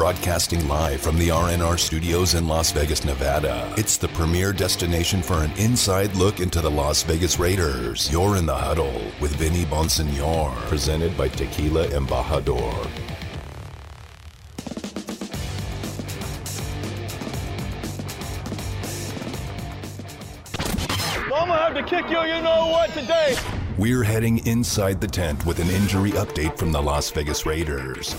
Broadcasting live from the RNR studios in Las Vegas, Nevada. It's the premier destination for an inside look into the Las Vegas Raiders. You're in the huddle with Vinny Bonsignore, presented by Tequila Embajador. I'm gonna have to kick you, you know what, today. We're heading inside the tent with an injury update from the Las Vegas Raiders.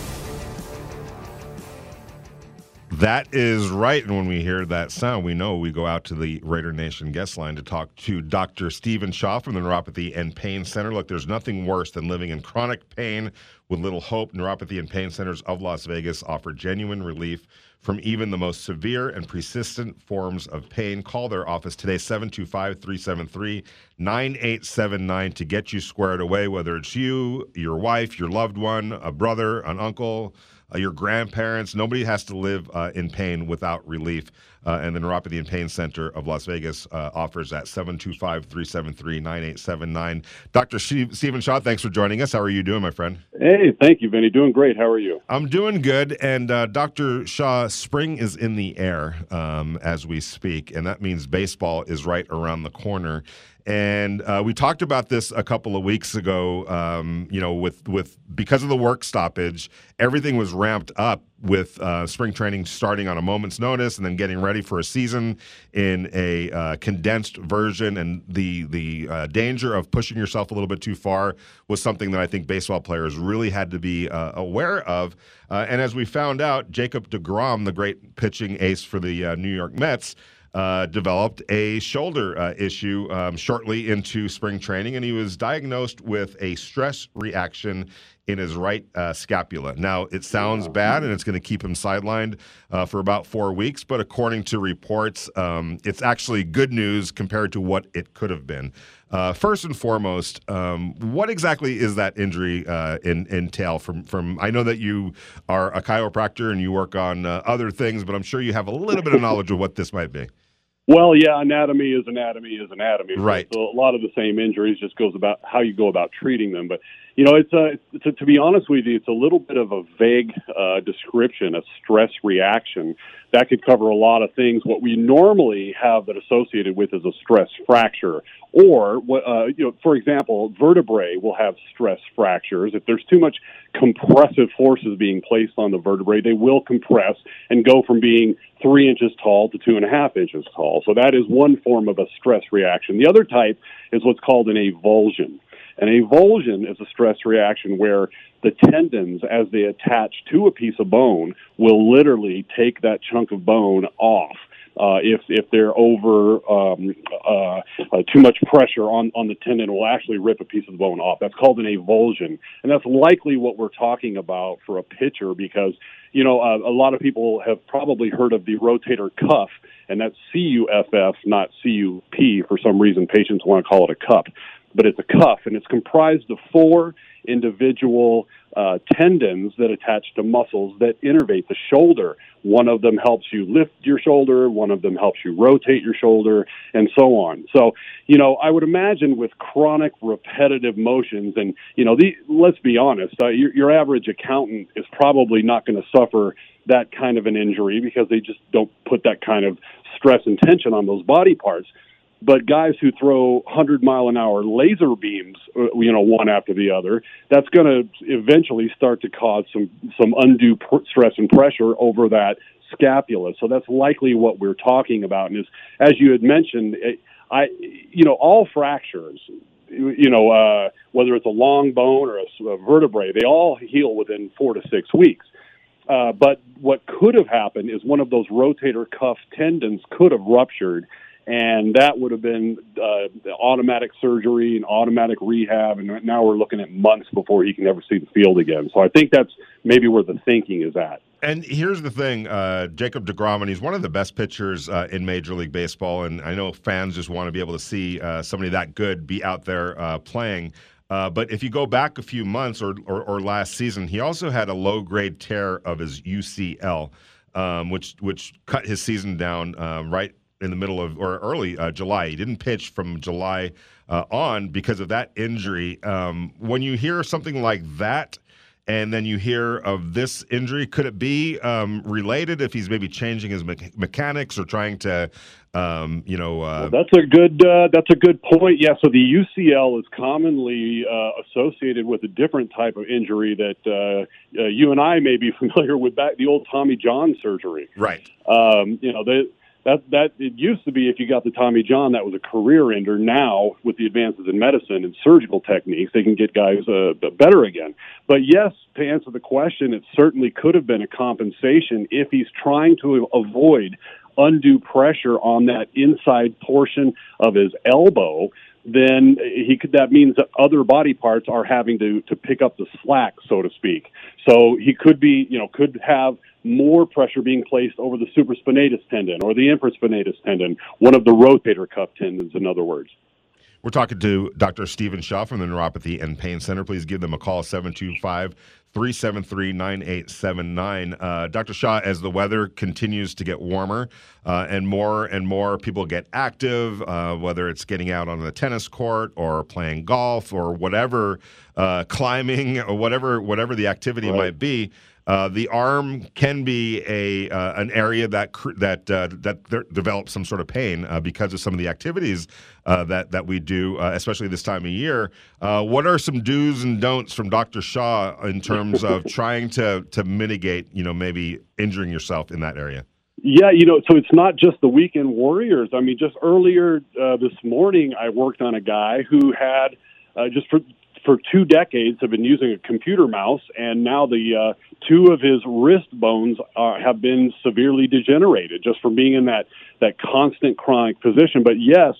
That is right. And when we hear that sound, we know we go out to the Raider Nation guest line to talk to Dr. Stephen Shaw from the Neuropathy and Pain Center. Look, there's nothing worse than living in chronic pain with little hope. Neuropathy and Pain Centers of Las Vegas offer genuine relief from even the most severe and persistent forms of pain. Call their office today, 725 373 9879, to get you squared away, whether it's you, your wife, your loved one, a brother, an uncle your grandparents. Nobody has to live uh, in pain without relief. Uh, and the Neuropathy and Pain Center of Las Vegas uh, offers that 725 373 9879. Dr. Stephen Shaw, thanks for joining us. How are you doing, my friend? Hey, thank you, Vinny. Doing great. How are you? I'm doing good. And uh, Dr. Shaw, spring is in the air um, as we speak, and that means baseball is right around the corner. And uh, we talked about this a couple of weeks ago. Um, you know, with with because of the work stoppage, everything was ramped up with uh, spring training starting on a moment's notice, and then getting ready for a season in a uh, condensed version. And the the uh, danger of pushing yourself a little bit too far was something that I think baseball players really had to be uh, aware of. Uh, and as we found out, Jacob Degrom, the great pitching ace for the New York Mets uh, developed a shoulder uh, issue um, shortly into spring training, and he was diagnosed with a stress reaction in his right uh, scapula. Now, it sounds bad, and it's going to keep him sidelined uh, for about four weeks, but according to reports, um, it's actually good news compared to what it could have been. Uh, first and foremost, um, what exactly is that injury uh, in, entail? From from I know that you are a chiropractor and you work on uh, other things, but I'm sure you have a little bit of knowledge of what this might be. Well, yeah, anatomy is anatomy is anatomy. Right. So a lot of the same injuries just goes about how you go about treating them. But you know, it's a to, to be honest with you, it's a little bit of a vague uh, description, a stress reaction that could cover a lot of things. What we normally have that associated with is a stress fracture, or uh, you know, for example, vertebrae will have stress fractures. If there's too much compressive forces being placed on the vertebrae, they will compress and go from being three inches tall to two and a half inches tall. So that is one form of a stress reaction. The other type is what's called an avulsion. An avulsion is a stress reaction where the tendons, as they attach to a piece of bone, will literally take that chunk of bone off. Uh, if if they're over um, uh, uh, too much pressure on on the tendon, will actually rip a piece of the bone off. That's called an avulsion, and that's likely what we're talking about for a pitcher because you know uh, a lot of people have probably heard of the rotator cuff, and that's C U F F, not C U P. For some reason, patients want to call it a cup but it's a cuff, and it's comprised of four individual uh, tendons that attach to muscles that innervate the shoulder. One of them helps you lift your shoulder, one of them helps you rotate your shoulder, and so on. So, you know, I would imagine with chronic repetitive motions, and, you know, the, let's be honest, uh, your, your average accountant is probably not going to suffer that kind of an injury because they just don't put that kind of stress and tension on those body parts but guys who throw 100 mile an hour laser beams, uh, you know, one after the other, that's going to eventually start to cause some some undue pr- stress and pressure over that scapula. So that's likely what we're talking about. And as you had mentioned, it, I, you know, all fractures, you know, uh, whether it's a long bone or a, a vertebrae, they all heal within four to six weeks. Uh, but what could have happened is one of those rotator cuff tendons could have ruptured and that would have been uh, automatic surgery and automatic rehab. And now we're looking at months before he can ever see the field again. So I think that's maybe where the thinking is at. And here's the thing, uh, Jacob DeGrom, and he's one of the best pitchers uh, in Major League Baseball. And I know fans just want to be able to see uh, somebody that good be out there uh, playing. Uh, but if you go back a few months or, or, or last season, he also had a low grade tear of his UCL, um, which which cut his season down um, right in the middle of or early uh, July. He didn't pitch from July uh, on because of that injury. Um, when you hear something like that, and then you hear of this injury. Could it be um, related if he's maybe changing his me- mechanics or trying to, um, you know? Uh... Well, that's a good uh, that's a good point. Yeah, so the UCL is commonly uh, associated with a different type of injury that uh, uh, you and I may be familiar with back the old Tommy John surgery. Right. Um, you know, they, that that it used to be if you got the Tommy John, that was a career ender. Now, with the advances in medicine and surgical techniques, they can get guys uh, better again. But yes, to answer the question, it certainly could have been a compensation if he's trying to avoid undue pressure on that inside portion of his elbow then he could that means that other body parts are having to to pick up the slack so to speak so he could be you know could have more pressure being placed over the supraspinatus tendon or the infraspinatus tendon, one of the rotator cuff tendons, in other words. We're talking to Dr. Stephen Shaw from the Neuropathy and Pain Center. Please give them a call, 725 373 9879. Uh, Dr. Shaw, as the weather continues to get warmer uh, and more and more people get active, uh, whether it's getting out on the tennis court or playing golf or whatever, uh, climbing or whatever, whatever the activity right. might be, uh, the arm can be a uh, an area that cr- that uh, that develops some sort of pain uh, because of some of the activities uh, that that we do, especially this time of year. what are some do's and don'ts from Dr. Shaw in terms of trying to to mitigate, you know, maybe injuring yourself in that area? Yeah, you know, so it's not just the weekend warriors. I mean, just earlier this morning, I worked on a guy who had just for for two decades have been using a computer mouse, and now the uh, two of his wrist bones are, have been severely degenerated just from being in that that constant chronic position. But yes,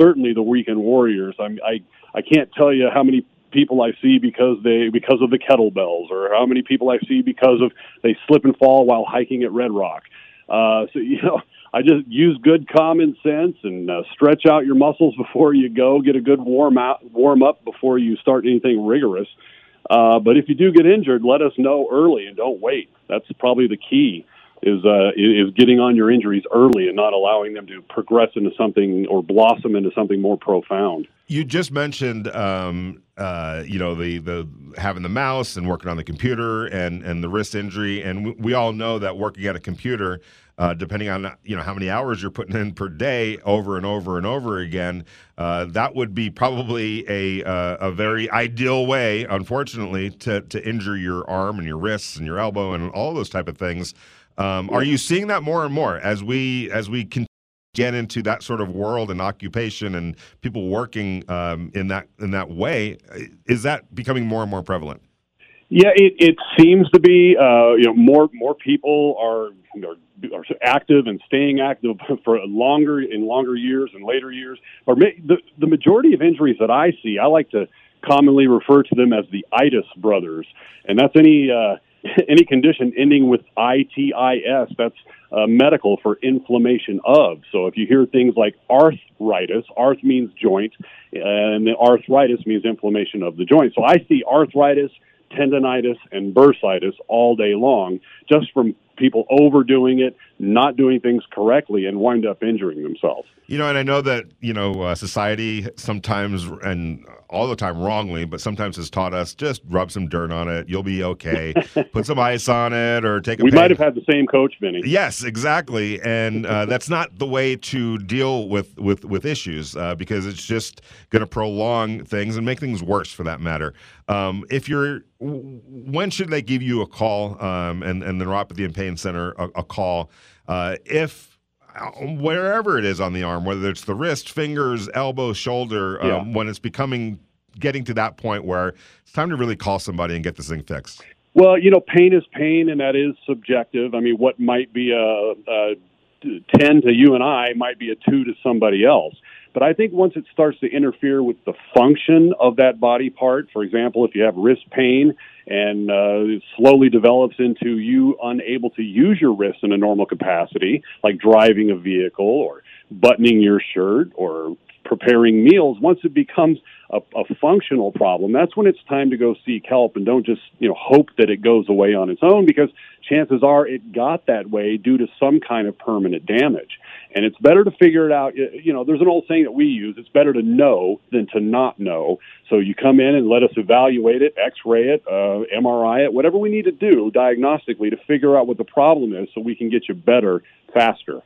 certainly the weekend warriors. I'm, I I can't tell you how many people I see because they because of the kettlebells, or how many people I see because of they slip and fall while hiking at Red Rock. Uh, so you know, I just use good common sense and uh, stretch out your muscles before you go. Get a good warm out, warm up before you start anything rigorous. Uh, but if you do get injured, let us know early and don't wait. That's probably the key is uh, is getting on your injuries early and not allowing them to progress into something or blossom into something more profound. You just mentioned, um, uh, you know, the the having the mouse and working on the computer and and the wrist injury, and we, we all know that working at a computer. Uh, depending on you know how many hours you're putting in per day, over and over and over again, uh, that would be probably a uh, a very ideal way, unfortunately, to to injure your arm and your wrists and your elbow and all those type of things. Um, are you seeing that more and more as we as we can get into that sort of world and occupation and people working um, in that in that way? Is that becoming more and more prevalent? Yeah, it, it seems to be. Uh, you know, more more people are, are, are active and staying active for longer in longer years and later years. Or the the majority of injuries that I see, I like to commonly refer to them as the itis brothers, and that's any. Uh, any condition ending with itis, that's uh, medical for inflammation of. So if you hear things like arthritis, arth means joint, and the arthritis means inflammation of the joint. So I see arthritis, tendonitis, and bursitis all day long just from people overdoing it, not doing things correctly, and wind up injuring themselves. You know, and I know that you know uh, society sometimes and all the time wrongly, but sometimes has taught us just rub some dirt on it, you'll be okay. Put some ice on it, or take. a We might have had the same coach, Vinny. Yes, exactly, and uh, that's not the way to deal with with with issues uh, because it's just going to prolong things and make things worse, for that matter. Um, if you're, when should they give you a call um, and and the neuropathy and pain center a, a call uh, if wherever it is on the arm, whether it's the wrist, fingers, elbow, shoulder, um, yeah. when it's becoming getting to that point where it's time to really call somebody and get this thing fixed? Well, you know, pain is pain, and that is subjective. I mean, what might be a, a 10 to you and I might be a 2 to somebody else. But I think once it starts to interfere with the function of that body part, for example, if you have wrist pain and uh, it slowly develops into you unable to use your wrist in a normal capacity, like driving a vehicle or buttoning your shirt or preparing meals. Once it becomes a, a functional problem, that's when it's time to go seek help and don't just you know hope that it goes away on its own because chances are it got that way due to some kind of permanent damage. And it's better to figure it out. You know, there's an old saying that we use: it's better to know than to not know. So you come in and let us evaluate it, X-ray it, uh, MRI it, whatever we need to do diagnostically to figure out what the problem is, so we can get you better faster.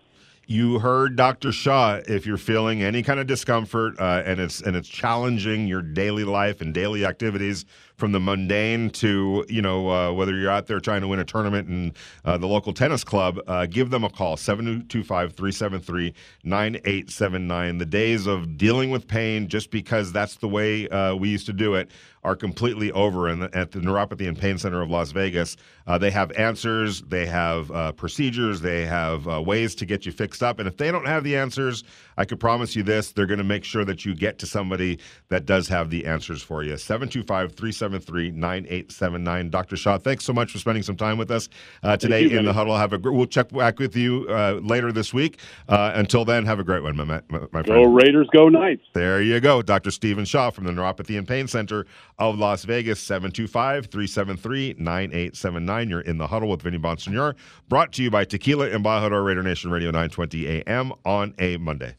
You heard Dr. Shaw. If you're feeling any kind of discomfort uh, and it's and it's challenging your daily life and daily activities, from the mundane to you know uh, whether you're out there trying to win a tournament in uh, the local tennis club, uh, give them a call 725-373-9879. The days of dealing with pain just because that's the way uh, we used to do it are completely over. And at the Neuropathy and Pain Center of Las Vegas, uh, they have answers, they have uh, procedures, they have uh, ways to get you fixed up. And if they don't have the answers, I could promise you this: they're going to make sure that you get to somebody that does have the answers for you. 725 373 9879. Dr. Shaw, thanks so much for spending some time with us uh, today you, in the huddle. Have a gr- we'll check back with you uh, later this week. Uh, until then, have a great one, my, my, my friend. Go Raiders, go Knights. There you go. Dr. Stephen Shaw from the Neuropathy and Pain Center of Las Vegas, 725 373 9879. You're in the huddle with Vinny Bonsignore, brought to you by Tequila and Embajador Raider Nation Radio 920 AM on a Monday.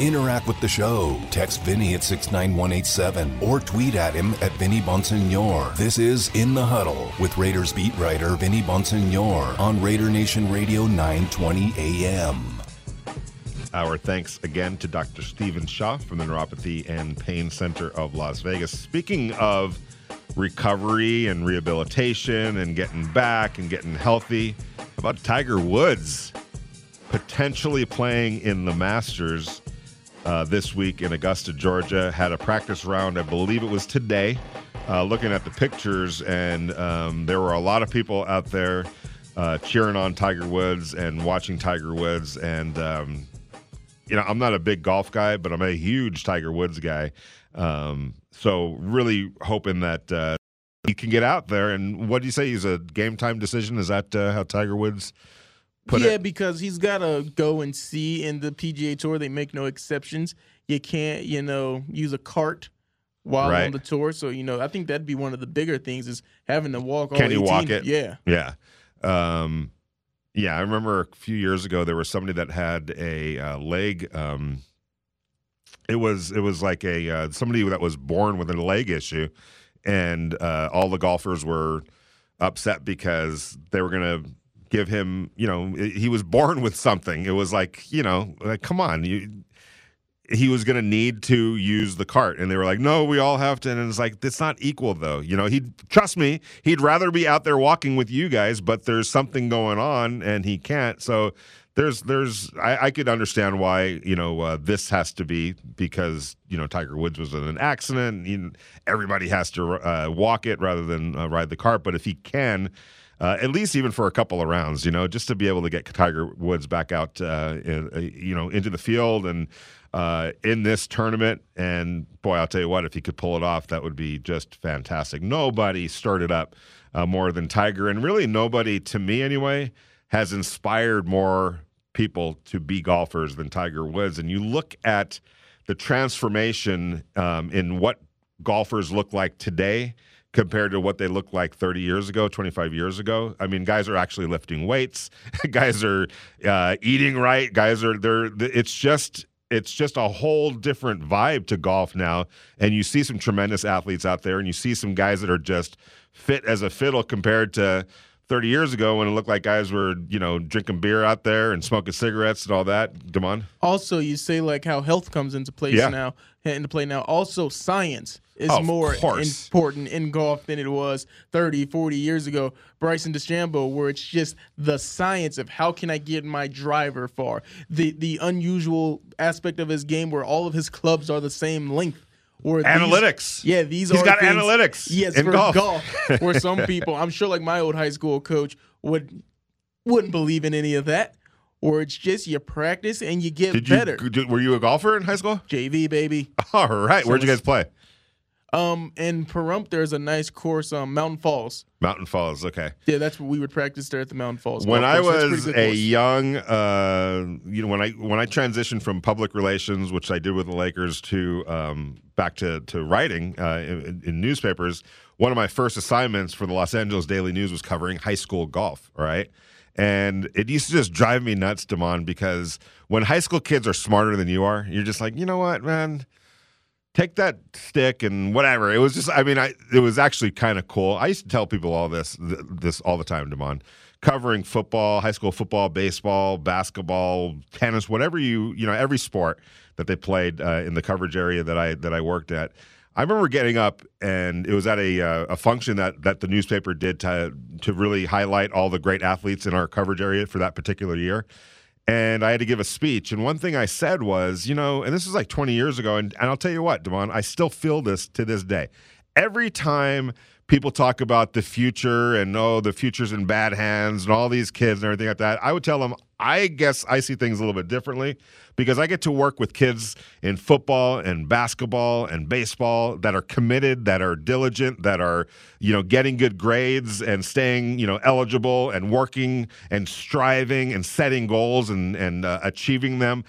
Interact with the show. Text Vinny at 69187 or tweet at him at Vinny Bonsignore. This is In the Huddle with Raiders beat writer Vinny Bonsignore on Raider Nation Radio 920 AM. Our thanks again to Dr. Stephen Shaw from the Neuropathy and Pain Center of Las Vegas. Speaking of recovery and rehabilitation and getting back and getting healthy, about Tiger Woods potentially playing in the Masters uh, this week in Augusta, Georgia? Had a practice round, I believe it was today. Uh, looking at the pictures, and um, there were a lot of people out there uh, cheering on Tiger Woods and watching Tiger Woods. And um, you know, I'm not a big golf guy, but I'm a huge Tiger Woods guy. Um, so really hoping that uh, he can get out there. And what do you say? He's a game time decision. Is that uh, how Tiger Woods put yeah, it? because he's got to go and see in the PGA Tour. They make no exceptions. You can't, you know, use a cart while Right. on the tour. So, you know, I think that'd be one of the bigger things is having to walk all Can you 18. walk it? Yeah. Yeah. Um, yeah, I remember a few years ago there was somebody that had a uh, leg. Um, it was it was like a uh, somebody that was born with a leg issue, and uh, all the golfers were upset because they were going to give him. You know, he was born with something. It was like you know, like come on, you he was going to need to use the cart. And they were like no we all have to. And it's like it's not equal though. You know he'd trust me he'd rather be out there walking with you guys but there's something going on and he can't. So there's there's i, I could understand why you know uh, this has to be because you know tiger woods was in an accident. And everybody has to uh, walk it rather than uh, ride the cart. But if he can uh, at least even for a couple of rounds, you know, just to be able to get Tiger Woods back out, uh, in, uh, you know, into the field and uh, in this tournament. And boy, I'll tell you what, if he could pull it off, that would be just fantastic. Nobody started up uh, more than Tiger, and really nobody, to me anyway, has inspired more people to be golfers than Tiger Woods. And you look at the transformation um, in what golfers look like today compared to what they looked like 30 years ago, 25 years ago. I mean, guys are actually lifting weights. guys are uh, eating right. Guys are they're. It's just it's just a whole different vibe to golf now. And you see some tremendous athletes out there, and you see some guys that are just fit as a fiddle compared to 30 years ago when it looked like guys were, you know, drinking beer out there and smoking cigarettes and all that. Damon? Also, you say like how health comes into place Yeah. now, into play now. Also, science is Of more course. important in golf than it was 30, 40 years ago. Bryson DeChambeau, where it's just the science of how can I get my driver far. The the unusual aspect of his game where all of his clubs are the same length. Or these- Analytics. yeah, these He's are got things- analytics Yes, in for golf. golf. where some people, I'm sure, like my old high school coach would wouldn't believe in any of that. Or it's just you practice and you get Did you better. were you a golfer in high school? JV baby. All right. Where'd you guys play? Um, in Pahrump, there's a nice course, um, Mountain Falls. Mountain Falls. Okay. Yeah, that's what we would practice there at the Mountain Falls. When I was a course. young, uh, you know, when I when I transitioned from public relations, which I did with the Lakers, to um, back to to writing uh, in, in newspapers, one of my first assignments for the Los Angeles Daily News was covering high school golf. All right. And it used to just drive me nuts, Damon, because when high school kids are smarter than you are, you're just like, you know what, man, take that stick and whatever. It was just, I mean, I it was actually kind of cool. I used to tell people all this th- this all the time, Damon, covering football, high school football, baseball, basketball, tennis, whatever you you know, every sport that they played uh, in the coverage area that I that I worked at. I remember getting up and it was at a uh, a function that that the newspaper did to to really highlight all the great athletes in our coverage area for that particular year and I had to give a speech. And one thing I said was, you know, and this was like 20 years ago, and, and I'll tell you what, Damon, I still feel this to this day. Every time people talk about the future and oh, the future's in bad hands and all these kids and everything like that, I would tell them, I guess I see things a little bit differently because I get to work with kids in football and basketball and baseball that are committed, that are diligent, that are, you know, getting good grades and staying, you know, eligible and working and striving and setting goals and and uh, achieving them.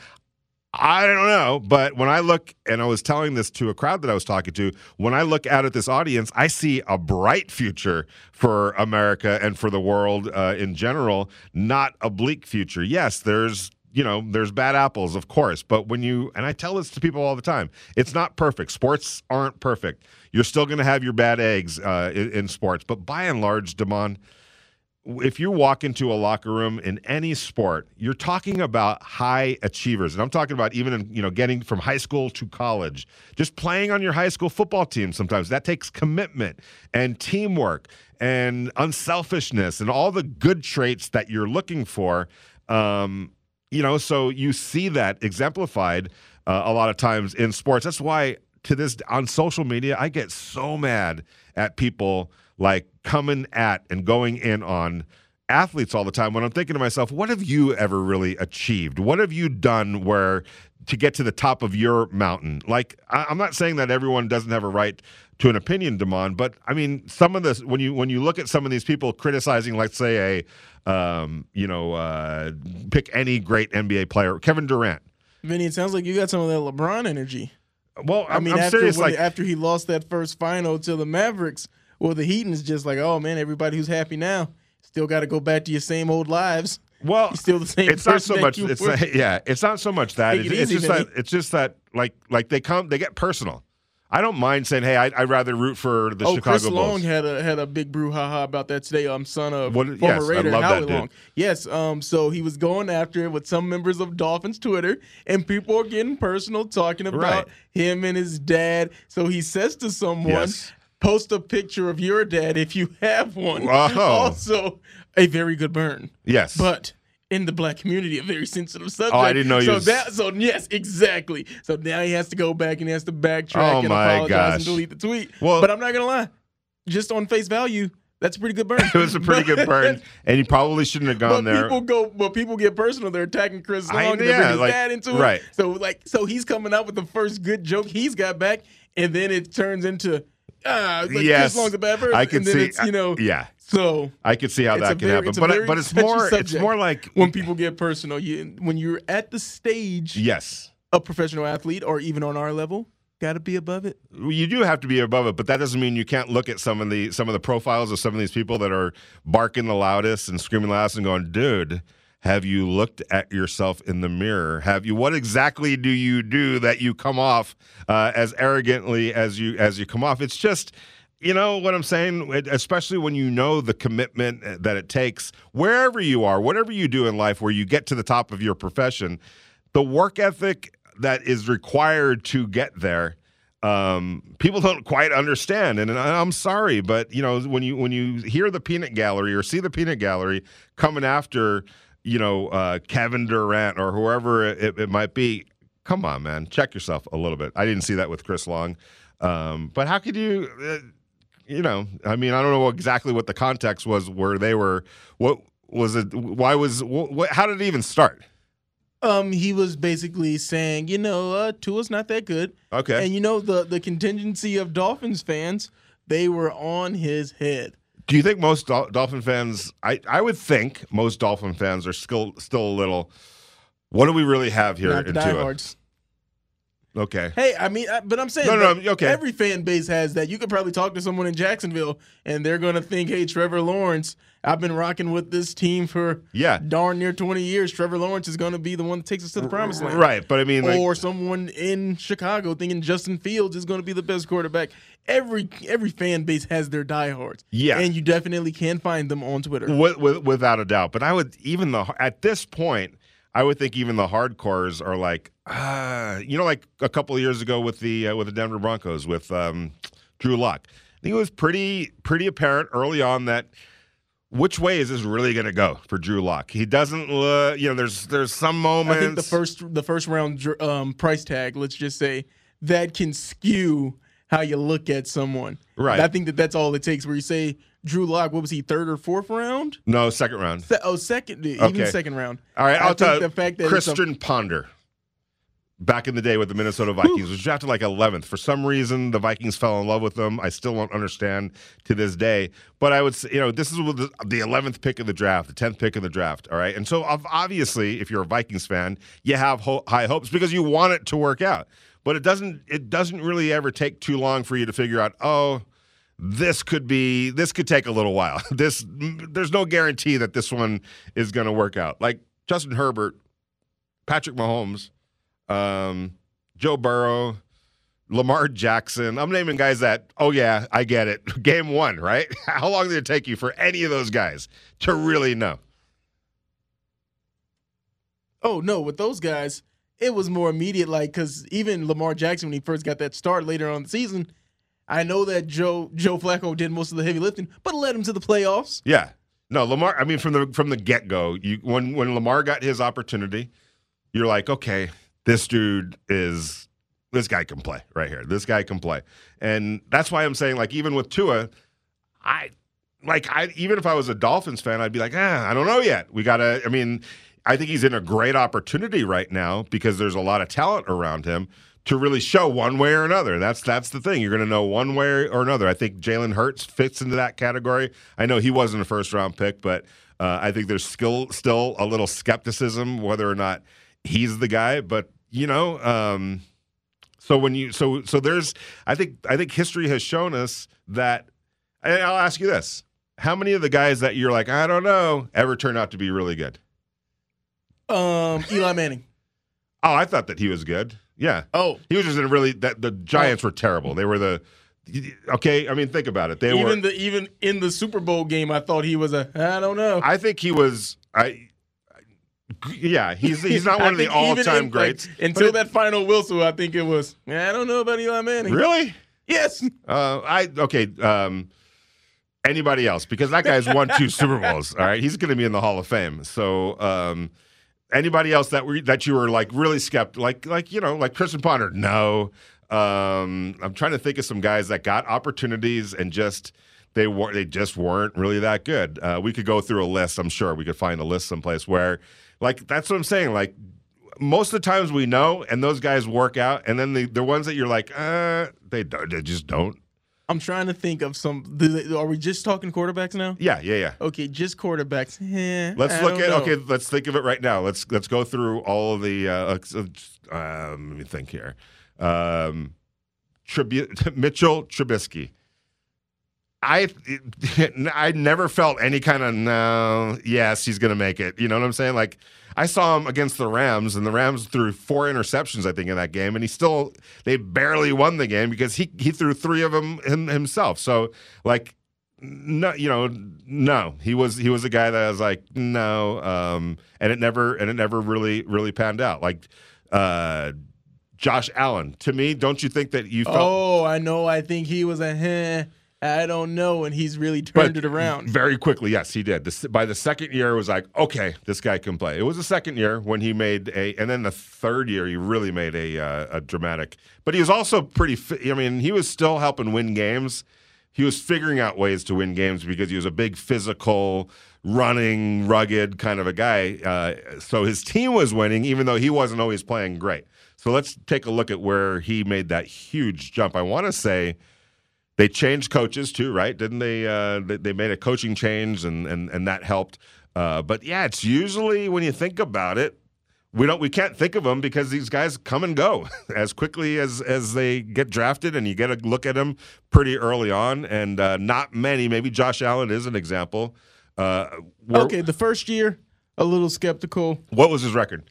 I don't know, but when I look, and I was telling this to a crowd that I was talking to, when I look out at this audience, I see a bright future for America and for the world uh, in general, not a bleak future. Yes, there's you know there's bad apples, of course, but when you and I tell this to people all the time, it's not perfect. Sports aren't perfect. You're still going to have your bad eggs uh, in, in sports, but by and large, Damon if you walk into a locker room in any sport, you're talking about high achievers. And I'm talking about even in, you know, getting from high school to college. Just playing on your high school football team sometimes that takes commitment and teamwork and unselfishness and all the good traits that you're looking for. Um, you know, so you see that exemplified uh, a lot of times in sports. That's why to this on social media, I get so mad at people like coming at and going in on athletes all the time when I'm thinking to myself, what have you ever really achieved? What have you done where to get to the top of your mountain? Like, I, I'm not saying that everyone doesn't have a right to an opinion, Damon, but I mean, some of this when you when you look at some of these people criticizing, let's say a, um, you know, uh, pick any great NBA player, Kevin Durant. Vinny, it sounds like you got some of that LeBron energy. Well, I I'm, mean, I'm after serious. when- Like, after he lost that first final to the Mavericks, well, the Heat is just like, oh man, everybody who's happy now still got to go back to your same old lives. Well, You're still the same It's not so much. It's not, yeah. It's not so much that. It's, it it's just that. It's just that. Like like they come. They get personal. I don't mind saying, hey, I, I'd rather root for the oh, Chicago Chris Long had a had a big brouhaha about that today. Um, son of What- former yes, I Raider love that Howie dude. Long. Yes. Um. So he was going after it with some members of Dolphins Twitter, and people are getting personal, talking about Right. him and his dad. So he says to someone, Yes. "Post a picture of your dad if you have one." Wow. Also, a very good burn. Yes, but in the black community, a very sensitive subject. Oh, I didn't know you So was- that, so yes, exactly. So now he has to go back and he has to backtrack Oh, and my apologize gosh. and delete the tweet. Well- but I'm not gonna lie, just on face value, that's a pretty good burn. it was a pretty good burn, and you probably shouldn't have But gone there. people go, but people get personal. They're attacking Chris Long. I- and they're yeah, bringing his like- dad into right. it. So like, so he's coming out with the first good joke he's got back, and then it turns into ah, like Yes. Chris Long's a bad person. I can and then see. It's, you know, yeah, so I could see how that can very- happen. But but it's more. It's more like when people get personal, you when you're at the stage yes. a professional athlete or even on our level, got to be above it. you do have to be above it, but that doesn't mean you can't look at some of the some of the profiles of some of these people that are barking the loudest and screaming the loudest and going, dude. Have you looked at yourself in the mirror? Have you? What exactly do you do that you come off uh, as arrogantly as you as you come off? It's just, you know what I'm saying. Especially when you know the commitment uh, that it takes, wherever you are, whatever you do in life, where you get to the top of your profession, the work ethic that is required to get there um, people don't quite understand and I- i'm sorry but you know when you when you hear the peanut gallery or see the peanut gallery coming after you know uh, kevin durant or whoever it, it might be come on man check yourself a little bit i didn't see that with chris long um, but how could you uh, you know i mean i don't know exactly what the context was where they were what was it why was what, how did it even start Um, he was basically saying, you know, uh, Tua's not that good. Okay. And you know the the contingency of Dolphins fans, they were on his head. Do you think most Dol- Dolphin fans? I, I would think most Dolphin fans are still still a little. What do we really have here Not the diehards. Okay. Hey, I mean, I, but I'm saying, No, no, no, okay. Every fan base has that. You could probably talk to someone in Jacksonville, and they're gonna think, "Hey, Trevor Lawrence, I've been rocking with this team for Yeah. darn near 20 years. Trevor Lawrence is gonna be the one that takes us to the promised land." Right, but I mean, like, or someone in Chicago thinking Justin Fields is going to be the best quarterback. Every every fan base has their diehards. Yeah. and you definitely can find them on Twitter. with, with, without a doubt. But I would even the at this point, I would think even the hardcores are like, ah, you know, like a couple of years ago with the uh, with the Denver Broncos with um, Drew Lock. I think it was pretty pretty apparent early on that which way is this really going to go for Drew Lock? He doesn't, look, you know, there's there's some moments. I think the first the first round um, price tag, let's just say, that can skew how you look at someone. Right. I think that that's all it takes. Where you say Drew Lock, what was he, third or fourth round? no second round. Se- oh, second, even Okay. second round. All right, I I'll think tell you. the fact that it's a- Christian Ponder, back in the day with the Minnesota Vikings, was drafted like 11th. For some reason, the Vikings fell in love with him. I still don't understand to this day. But I would say, you know, this is with the, the 11th pick of the draft, the 10th pick of the draft. All right. And so, obviously, if you're a Vikings fan, you have ho- high hopes because you want it to work out. But it doesn't. It doesn't really ever take too long for you to figure out. Oh, this could be this could take a little while. This there's no guarantee that this one is going to work out. Like Justin Herbert, Patrick Mahomes, um, Joe Burrow, Lamar Jackson. I'm naming guys that oh yeah, I get it. Game 1, right? How long did it take you for any of those guys to really know? Oh no, with those guys, it was more immediate. Like because even Lamar Jackson, when he first got that start later on the season, I know that Joe Joe Flacco did most of the heavy lifting, but led him to the playoffs. Yeah. No, Lamar. I mean, from the from the get go, you when when Lamar got his opportunity, you're like, okay, this dude is this guy can play right here. This guy can play, and that's why I'm saying, like, even with Tua, I like I even if I was a Dolphins fan, I'd be like, ah, I don't know yet. We gotta. I mean, I think he's in a great opportunity right now because there's a lot of talent around him to really show one way or another. That's that's the thing. You're going to know one way or another. I think Jalen Hurts fits into that category. I know he wasn't a first round pick, but uh, I think there's still still a little skepticism whether or not he's the guy. But you know, um, so when you so so there's I think I think history has shown us that. And I'll ask you this: How many of the guys that you're like I don't know ever turn out to be really good? Um, Eli Manning. Oh, I thought that he was good. Yeah. Oh, He was just in a really that the Giants were terrible. They were the okay. I mean, think about it. They were. even the even in the Super Bowl game, I thought he was a I don't know. I think he was. I. Yeah, he's he's not one of the all time in, like, greats. until But that final whistle, I think it was. I don't know about Eli Manning. really. Yes. Uh, I okay. Um, anybody else? Because that guy's won two Super Bowls. All right, he's going to be in the Hall of Fame. So. Um, Anybody else that were that you were like really skeptical, like like you know, like Christian Ponder? No. Um, I'm trying to think of some guys that got opportunities and just they were they just weren't really that good. Uh, we could go through a list. I'm sure we could find a list someplace where, like that's what I'm saying. Like most of the times we know, and those guys work out, and then the the ones that you're like, uh, they don't, they just don't. I'm trying to think of some. they- Are we just talking quarterbacks now? Yeah, yeah, yeah. Okay, just quarterbacks. Eh, Let's I look at know. okay. Let's think of it right now. Let's let's go through all of the. Uh, uh, um, let me think here. Um, Tribu- Mitchell Trubisky. I I never felt any kind of no. Yes, he's to make it. You know what I'm saying? Like I saw him against the Rams, and the Rams threw four interceptions, I think, in that game, and he still they barely won the game because he he threw three of them him, himself. So like no, you know, no, he was he was a guy that I was like, no, um, and it never and it never really really panned out. Like uh, Josh Allen, to me, don't you think that you felt Oh, I know. I think he was a. Eh, I don't know, and he's really turned it around. very quickly? Yes, he did. By the second year, it was like, okay, this guy can play. It was the second year when he made a, and then the third year, he really made a uh, a dramatic. But he was also pretty. I mean, he was still helping win games he was figuring out ways to win games because he was a big physical, running, rugged kind of a guy. Uh, so his team was winning, even though he wasn't always playing great. So let's take a look at where he made that huge jump. I want to say they changed coaches too, right? Didn't they? Uh, they made a coaching change, and and and that helped. Uh, but yeah, it's usually when you think about it, we don't we can't think of them because these guys come and go as quickly as as they get drafted and you get a look at them pretty early on and uh, not many maybe josh allen is an example uh, okay the first year a little skeptical what was his record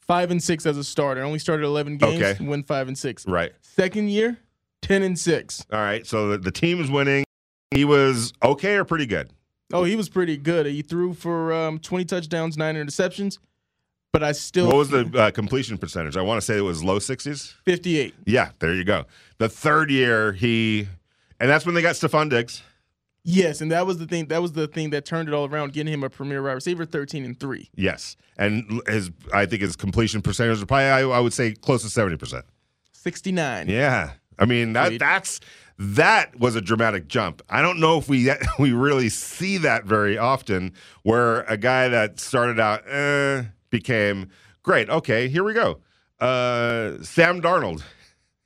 five and six as a starter only started 11 games okay. win five and six right second year 10 and six all right so the, the team is winning he was okay or pretty good oh he was pretty good he threw for um, 20 touchdowns nine interceptions but I still. What was the uh, completion percentage? I want to say it was low 60s. 58. Yeah, there you go. The third year, he. And that's when they got Stefon Diggs. Yes, and that was the thing. That was the thing that turned it all around, getting him a premier wide receiver, thirteen and three. Yes, and his I think his completion percentage was probably I, I would say close to seventy percent. Sixty nine. Yeah, I mean that that's that was a dramatic jump. I don't know if we we really see that very often, where a guy that started out. Eh, became great. Okay, here we go. Uh, Sam Darnold.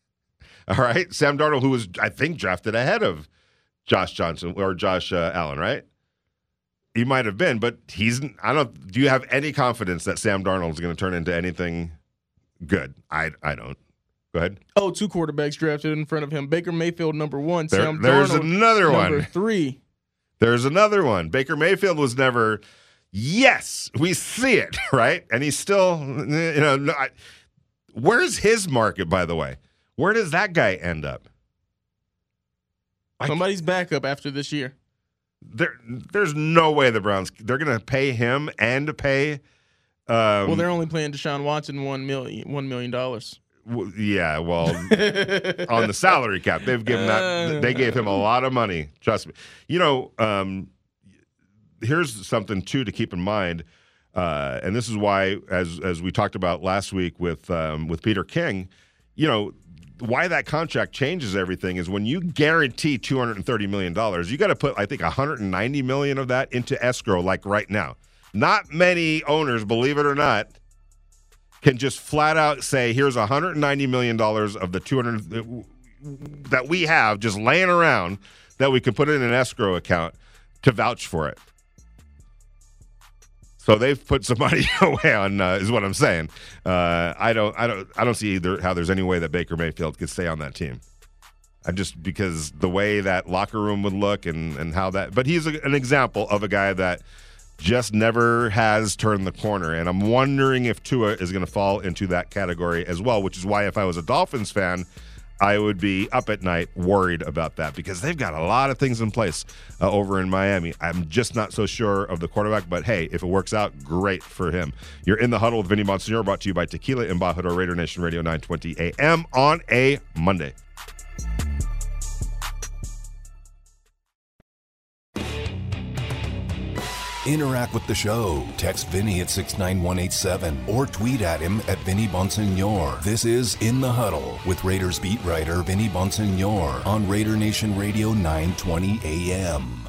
All right, Sam Darnold, who was I think drafted ahead of Josh Johnson or Josh uh, Allen, right? He might have been, but he's. I don't. Do you have any confidence that Sam Darnold is going to turn into anything good? I I don't. Go ahead. Oh, two quarterbacks drafted in front of him. Baker Mayfield number one. There, Sam there's Darnold, another number one. Three. There's another one. Baker Mayfield was never Yes, we see it, right? And he's still, you know, I, where's his market, by the way? Where does that guy end up? Somebody's backup after this year. There, there's no way the Browns they're going to pay him and pay. Um, well, they're only paying Deshaun Watson one million one million dollars. W- yeah, well, on the salary cap, they've given that. They gave him a lot of money. Trust me. You know, um, here's something too to keep in mind, uh, and this is why, as as we talked about last week with um, with Peter King, you know. Why that contract changes everything is when you guarantee two hundred and thirty million dollars, you got to put I think one hundred and ninety million of that into escrow, like right now. Not many owners, believe it or not, can just flat out say, "Here's 190 million dollars of the 200 that we have just laying around that we can put in an escrow account to vouch for it." So they've put some money away on uh, is what I'm saying. Uh, I don't I don't I don't see either how there's any way that Baker Mayfield could stay on that team. I just because the way that locker room would look and and how that. But he's a, an example of a guy that just never has turned the corner, and I'm wondering if Tua is going to fall into that category as well. Which is why if I was a Dolphins fan. I would be up at night worried about that because they've got a lot of things in place uh, over in Miami. I'm just not so sure of the quarterback, but hey, if it works out, great for him. You're in the huddle with Vinny Bonsignore, brought to you by Tequila Embajador Raider Nation Radio 920 AM on a Monday. Interact with the show. Text Vinny at 69187 or tweet at him at Vinny Bonsignore. This is In the Huddle with Raiders beat writer Vinny Bonsignore on Raider Nation Radio 920 AM.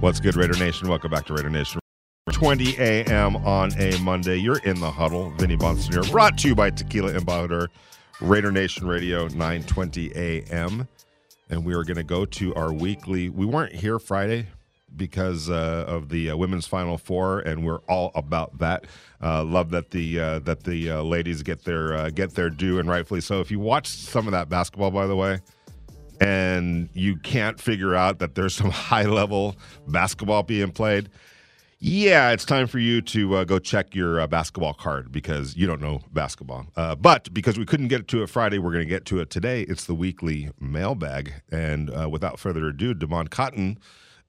What's good, Raider Nation? Welcome back to Raider Nation. 20 a.m. on a Monday. You're in the huddle. Vinny Bonsignore, brought to you by Tequila Embajador. Raider Nation Radio, 920 a.m. And we are going to go to our weekly. We weren't here Friday because uh, of the uh, women's Final Four, and we're all about that. Uh, love that the uh, that the uh, ladies get their uh, get their due, and rightfully so. If you watch some of that basketball, by the way, and you can't figure out that there's some high level basketball being played, yeah, it's time for you to uh, go check your uh, basketball card because you don't know basketball. Uh, but because we couldn't get to it Friday, we're going to get to it today. It's the weekly mailbag. And uh, without further ado, Damon Cotton,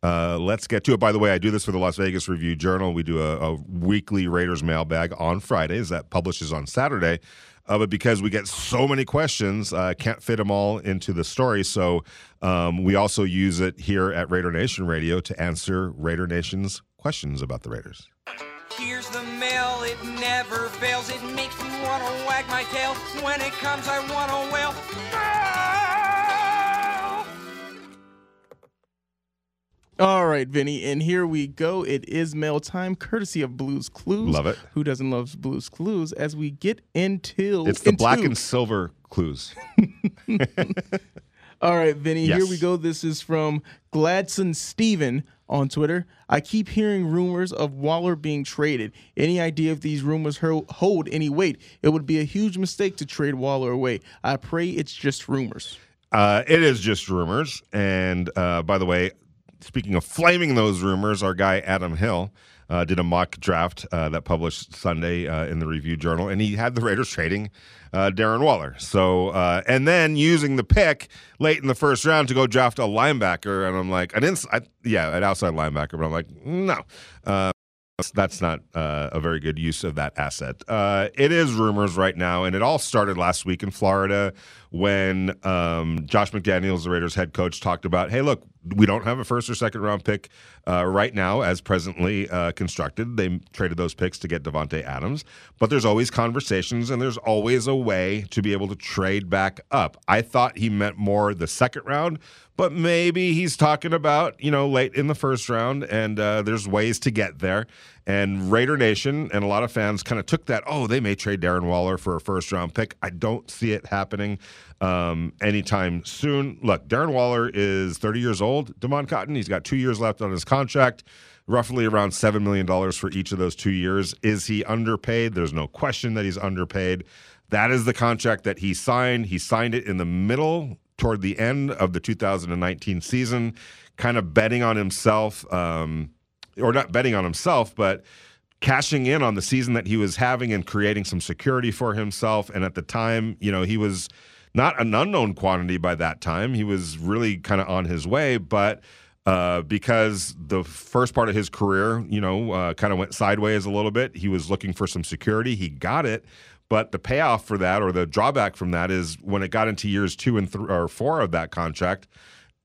uh, let's get to it. By the way, I do this for the Las Vegas Review Journal. We do a, a weekly Raiders mailbag on Fridays that publishes on Saturday. Uh, but because we get so many questions, I uh, can't fit them all into the story. So um, we also use it here at Raider Nation Radio to answer Raider Nation's questions about the Raiders. Here's the mail, it never fails. It makes me wanna wag my tail. When it comes, I wanna wail. All right, Vinny, and here we go. It is mail time, courtesy of Blues Clues. Love it. Who doesn't love Blues Clues? As we get into It's the into- black and silver clues. All right, Vinny, here we go. This is from Gladson Steven on Twitter. I keep hearing rumors of Waller being traded. Any idea if these rumors hold any weight? It would be a huge mistake to trade Waller away. I pray it's just rumors. Uh, it is just rumors. And uh, by the way, speaking of flaming those rumors, our guy Adam Hill uh, did a mock draft uh, that published Sunday uh, in the Review Journal, and he had the Raiders trading uh, Darren Waller. So, uh, and then using the pick late in the first round to go draft a linebacker, and I'm like, an I, yeah, an outside linebacker, but I'm like, no. That's- that's not uh, a very good use of that asset. Uh, it is rumors right now, and it all started last week in Florida when um, Josh McDaniels, the Raiders head coach, talked about, hey, look, we don't have a first or second round pick uh, right now as presently uh, constructed. They traded those picks to get Davante Adams, but there's always conversations and there's always a way to be able to trade back up. I thought he meant more the second round, but maybe he's talking about you know late in the first round, and uh, there's ways to get there. And Raider Nation and a lot of fans kind of took that. Oh, they may trade Darren Waller for a first round pick. I don't see it happening um, anytime soon. Look, Darren Waller is 30 years old. Demond Cotton, he's got two years left on his contract. Roughly around $7 million for each of those two years. Is he underpaid? There's no question that he's underpaid. That is the contract that he signed. He signed it in the middle toward the end of the 2019 season, kind of betting on himself, um, or not betting on himself, but cashing in on the season that he was having and creating some security for himself. And at the time, you know, he was not an unknown quantity by that time. He was really kind of on his way, but uh, because the first part of his career, you know, uh, kind of went sideways a little bit. He was looking for some security. He got it, but the payoff for that, or the drawback from that, is when it got into years two and th- or four of that contract,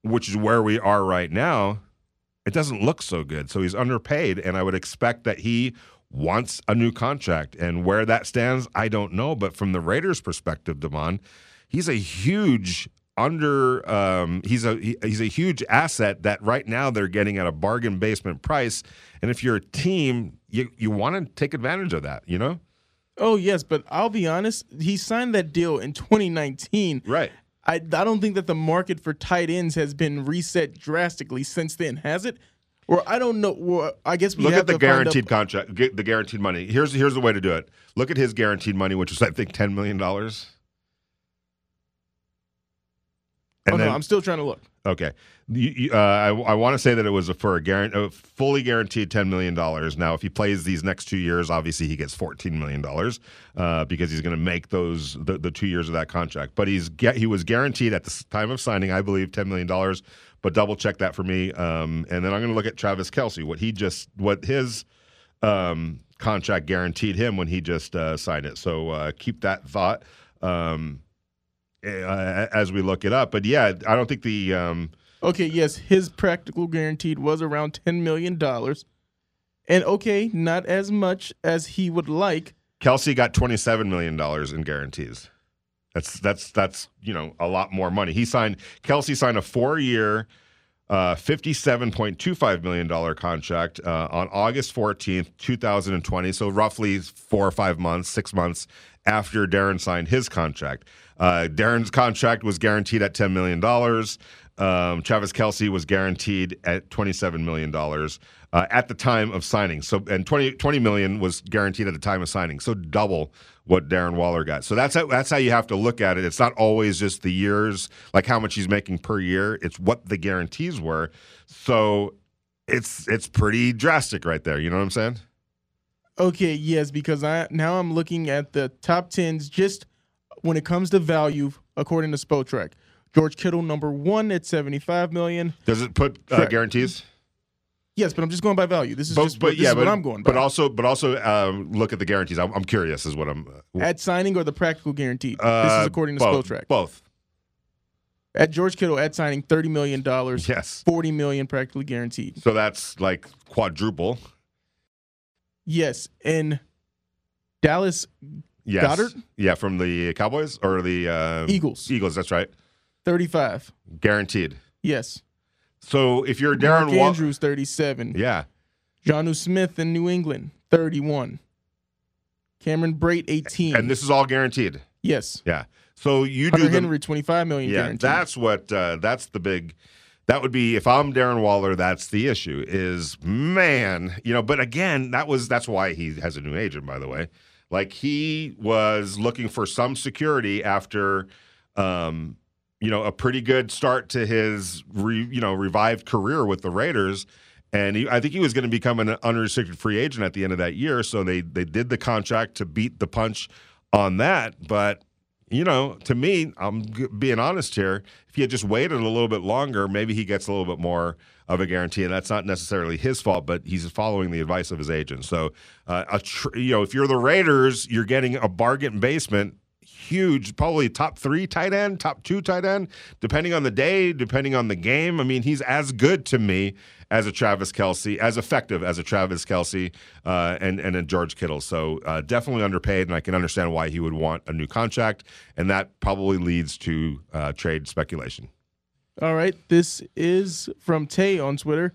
which is where we are right now. It doesn't look so good. So he's underpaid, and I would expect that he wants a new contract. And where that stands, I don't know. But from the Raiders' perspective, Damon, he's a huge under um, he's a he, he's a huge asset that right now they're getting at a bargain basement price and if you're a team you you want to take advantage of that you know Oh yes, but I'll be honest. He signed that deal in 2019. right I, I don't think that the market for tight ends has been reset drastically since then, has it? Or I don't know. Well, I guess we look have at the guaranteed contract the guaranteed money here's here's the way to do it look at his guaranteed money which is i think 10 million dollars oh no, I'm still trying to look. Okay, you, you, uh, I, I want to say that it was a, for a, guaran- a fully guaranteed ten million dollars. Now, if he plays these next two years, obviously he gets fourteen million dollars uh, because he's going to make those the, the two years of that contract. But he's he was guaranteed at the time of signing, I believe, ten million dollars. But double check that for me, um, and then I'm going to look at Travis Kelce, what he just what his um, contract guaranteed him when he just uh, signed it. So uh, keep that thought. Um, uh, as we look it up. But yeah, I don't think the um, Okay, yes, his practical guaranteed was around ten million dollars, and okay, not as much as he would like. Kelce got twenty seven million dollars in guarantees. That's that's that's you know a lot more money. He signed Kelce signed a four year. Uh, $57.25 million contract uh, on August 14th, 2020. So, roughly four or five months, six months after Darren signed his contract. Uh, Darren's contract was guaranteed at $10 million. Um, Travis Kelce was guaranteed at $27 million uh, at the time of signing. So, and 20, 20 million was guaranteed at the time of signing. So, double what Darren Waller got. So that's how, that's how you have to look at it. It's not always just the years, like how much he's making per year. It's what the guarantees were. So it's it's pretty drastic right there. You know what I'm saying? Okay, yes, because I now I'm looking at the top tens just when it comes to value according to Spotrac. George Kittle number one at seventy five million. Does it put uh, guarantees? Yes, but I'm just going by value. This is But, just but this yeah, is but what I'm going by. But also, but also um, look at the guarantees. I'm, I'm curious, is what I'm. Uh, at signing or the practical guaranteed. this uh, is according to both, Spotrac. Both. At George Kittle at signing thirty million dollars. Yes. Forty million practically guaranteed. So that's like quadruple. Yes, and Dallas Yes. Goedert? Yeah, from the Cowboys or the uh, Eagles. Eagles, that's right. 35. Guaranteed. Yes. So if you're Darren Mark Andrews, 37. yeah, Jonnu Smith in New England, 31. Cameron Brate, 18. and this is all guaranteed. yes. Yeah. So you do Hunter the, Henry, 25 million yeah. guaranteed. That's what uh, that's the big. That would be if I'm Darren Waller. That's the issue. Is man, you know. But again, that was that's why he has a new agent. By the way, like he was looking for some security after, um, you know, a pretty good start to his re, you know revived career with the Raiders. And he, I think he was going to become an unrestricted free agent at the end of that year. So they they did the contract to beat the punch on that. But you know, to me, I'm being honest here. If he had just waited a little bit longer, maybe he gets a little bit more of a guarantee, and that's not necessarily his fault. But he's following the advice of his agent. So, uh, tr- you know, if you're the Raiders, you're getting a bargain basement. Huge, probably top three tight end, top two tight end, depending on the day, depending on the game. I mean, he's as good to me as a Travis Kelce, as effective as a Travis Kelce, uh, and and a George Kittle. So uh, definitely underpaid, and I can understand why he would want a new contract, and that probably leads to uh, trade speculation. All right. This is from Tay on Twitter.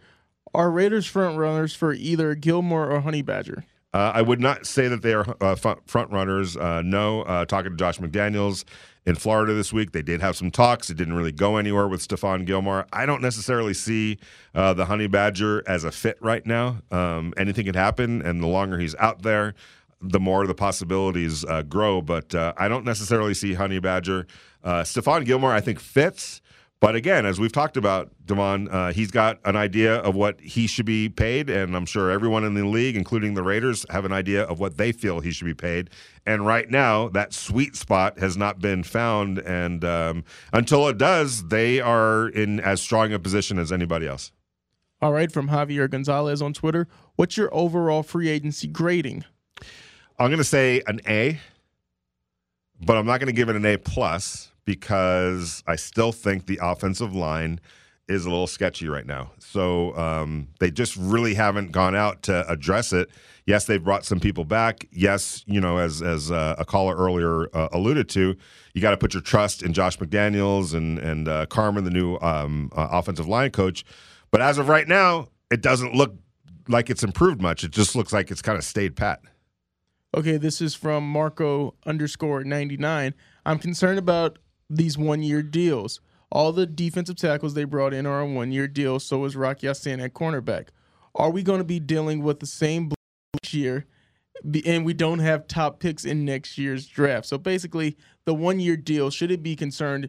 Are Raiders front runners for either Gilmore or Honey Badger? Uh, I would not say that they are uh, front, runners. Uh, no, uh, talking to Josh McDaniels in Florida this week, they did have some talks. It didn't really go anywhere with Stephon Gilmore. I don't necessarily see uh, the Honey Badger as a fit right now. Um, anything can happen, and the longer he's out there, the more the possibilities uh, grow. But I don't necessarily see Honey Badger. Uh, Stephon Gilmore, I think, fits. But again, as we've talked about, Damon, uh, he's got an idea of what he should be paid, and I'm sure everyone in the league, including the Raiders, have an idea of what they feel he should be paid. And right now, that sweet spot has not been found, and um, until it does, they are in as strong a position as anybody else. All right. From Javier Gonzalez on Twitter. What's your overall free agency grading? I'm going to say an A, but I'm not going to give it an A plus because I still think the offensive line is a little sketchy right now. So um, they just really haven't gone out to address it. Yes, they've brought some people back. Yes, you know, as as uh, a caller earlier uh, alluded to, you got to put your trust in Josh McDaniels and and uh, Carmen, the new um, uh, offensive line coach. But as of right now, it doesn't look like it's improved much. It just looks like it's kind of stayed pat. Okay, this is from Marco underscore 99. I'm concerned about these one year deals. All the defensive tackles they brought in are on one year deals, so is Rocky Ya-Sin at cornerback. Are we going to be dealing with the same next year? And we don't have top picks in next year's draft. So basically, the one year deal, should it be concerned?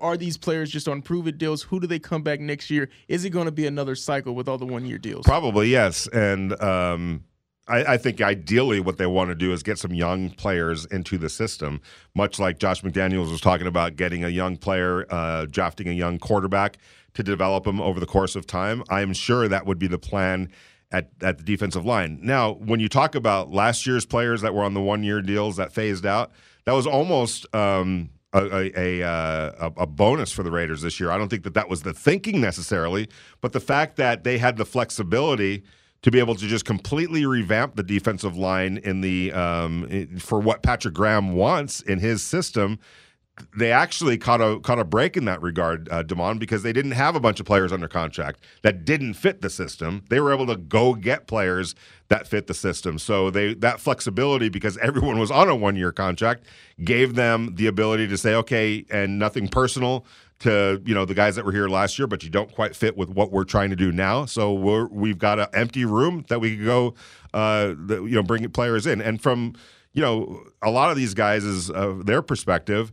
Are these players just on prove it deals? Who do they come back next year? Is it going to be another cycle with all the one year deals? Probably yes, and um, I, I think ideally what they want to do is get some young players into the system, much like Josh McDaniels was talking about getting a young player, uh, drafting a young quarterback to develop him over the course of time. I am sure that would be the plan at, at the defensive line. Now, when you talk about last year's players that were on the one year deals that phased out, that was almost. Um, a, a, a, uh, a, a bonus for the Raiders this year. I don't think that that was the thinking necessarily, but the fact that they had the flexibility to be able to just completely revamp the defensive line in the um, for what Patrick Graham wants in his system. They actually caught a caught a break in that regard, uh, Demond, because they didn't have a bunch of players under contract that didn't fit the system. They were able to go get players that fit the system. So they that flexibility, because everyone was on a one year contract, gave them the ability to say, okay, and nothing personal to you know the guys that were here last year, but you don't quite fit with what we're trying to do now. So we're, we've got an empty room that we could go, uh, the, you know, bring players in. And from you know a lot of these guys is uh, their perspective.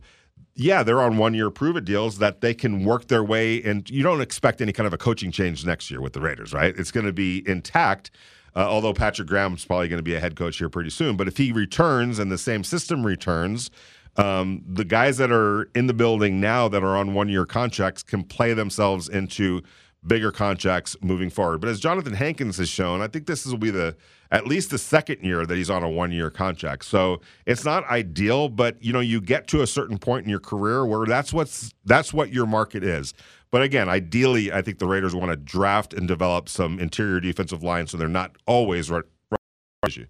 Yeah, they're on one year prove it deals that they can work their way, and you don't expect any kind of a coaching change next year with the Raiders, right? It's going to be intact. Uh, although Patrick Graham's probably going to be a head coach here pretty soon, but if he returns and the same system returns, um, the guys that are in the building now that are on one year contracts can play themselves into bigger contracts moving forward. But as Jonathan Hankins has shown, I think this will be the at least the second year that he's on a one year contract. So it's not ideal, but you know, you get to a certain point in your career where that's what's that's what your market is. But again, ideally, I think the Raiders want to draft and develop some interior defensive line so they're not always right. right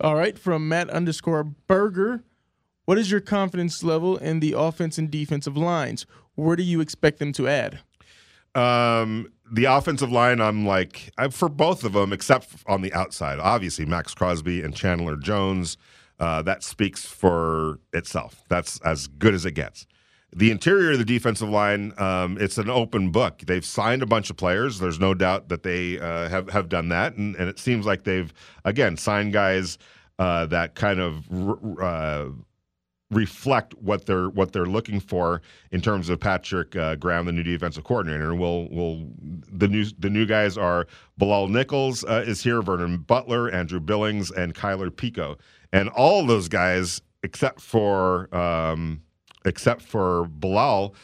All right, from Matt underscore Burger. What is your confidence level in the offense and defensive lines? Where do you expect them to add? Um, the offensive line, I'm like I'm for both of them, except on the outside. Obviously, Maxx Crosby and Chandler Jones. Uh, that speaks for itself. That's as good as it gets. The interior of the defensive line, um, it's an open book. They've signed a bunch of players. There's no doubt that they uh, have have done that, and, and it seems like they've again signed guys uh, that kind of uh, reflect what they're what they're looking for in terms of Patrick uh, Graham, the new defensive coordinator. And we'll will the new the new guys are Bilal Nichols uh, is here, Vernon Butler, Andrew Billings, and Kyle Peko, and all those guys except for um, except for Bilal.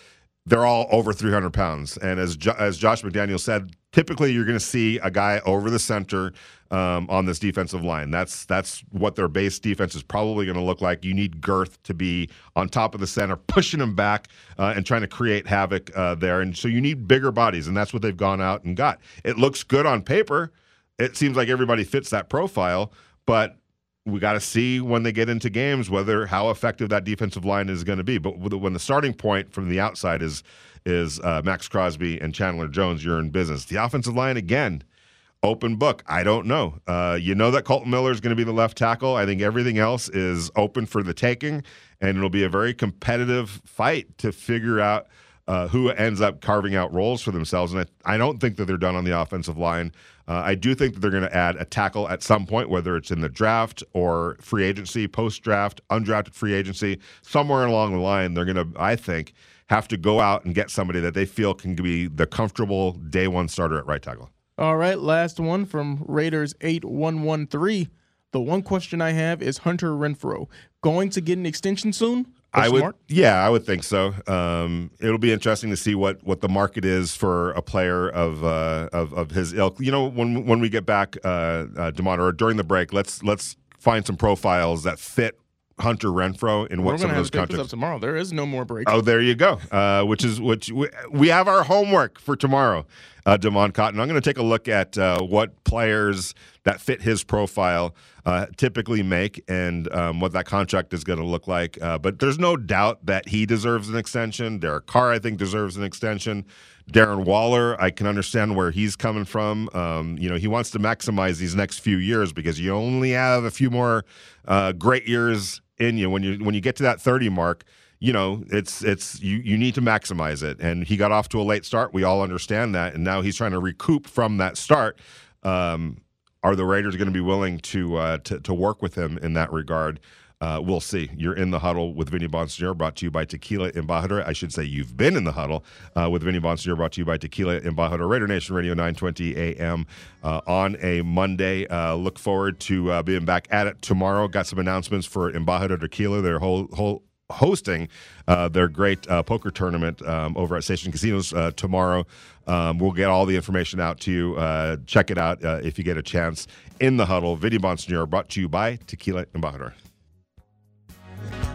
They're all over 300 pounds, and as jo- as Josh McDaniel said, typically you're going to see a guy over the center um, on this defensive line. That's that's what their base defense is probably going to look like. You need girth to be on top of the center, pushing them back uh, and trying to create havoc uh, there. And so you need bigger bodies, and that's what they've gone out and got. It looks good on paper. It seems like everybody fits that profile, but we got to see when they get into games whether how effective that defensive line is going to be. But when the starting point from the outside is is uh, Maxx Crosby and Chandler Jones, you're in business. The offensive line again open book. I don't know. Uh, you know that Kolton Miller is going to be the left tackle. I think everything else is open for the taking, and it'll be a very competitive fight to figure out uh, who ends up carving out roles for themselves. And I, I don't think that they're done on the offensive line. Uh, I do think that they're going to add a tackle at some point, whether it's in the draft or free agency, post draft, undrafted free agency, somewhere along the line. They're going to, I think, have to go out and get somebody that they feel can be the comfortable day one starter at right tackle. All right, last one from Raiders 8113. The one question I have is Hunter Renfrow going to get an extension soon? I would, yeah, I would think so. Um, it'll be interesting to see what, what the market is for a player of uh, of, of his ilk. You know, when when we get back, uh, uh, Demond, or during the break, let's let's find some profiles that fit Hunter Renfrow in what We're some of those to pick this contracts. up tomorrow. There is no more break. Oh, there you go. Uh, which is which we, we have our homework for tomorrow. Uh, Demond Cotton. I'm going to take a look at uh, what players that fit his profile uh, typically make and um, what that contract is going to look like. Uh, but there's no doubt that he deserves an extension. Derek Carr, I think, deserves an extension. Darren Waller, I can understand where he's coming from. Um, you know, he wants to maximize these next few years because you only have a few more uh, great years in you when you when you get to that 30 mark you know, it's it's you you need to maximize it. And he got off to a late start. We all understand that, and now he's trying to recoup from that start. Um, are the Raiders going to be willing to, uh, to to work with him in that regard? Uh, we'll see. You're in the huddle with Vinny Bonsignore, brought to you by Tequila Embajador. I should say you've been in the huddle uh, with Vinny Bonsignore, brought to you by Tequila Embajador. Raider Nation Radio, 920 a.m. Uh, on a Monday. Uh, look forward to uh, being back at it tomorrow. Got some announcements for Embajador Tequila, their whole whole hosting uh, their great uh, poker tournament um, over at Station Casinos uh, tomorrow. Um, we'll get all the information out to you. Uh, check it out if you get a chance. In the huddle, Vinny Bonsignore, brought to you by Tequila Embajador. Bye.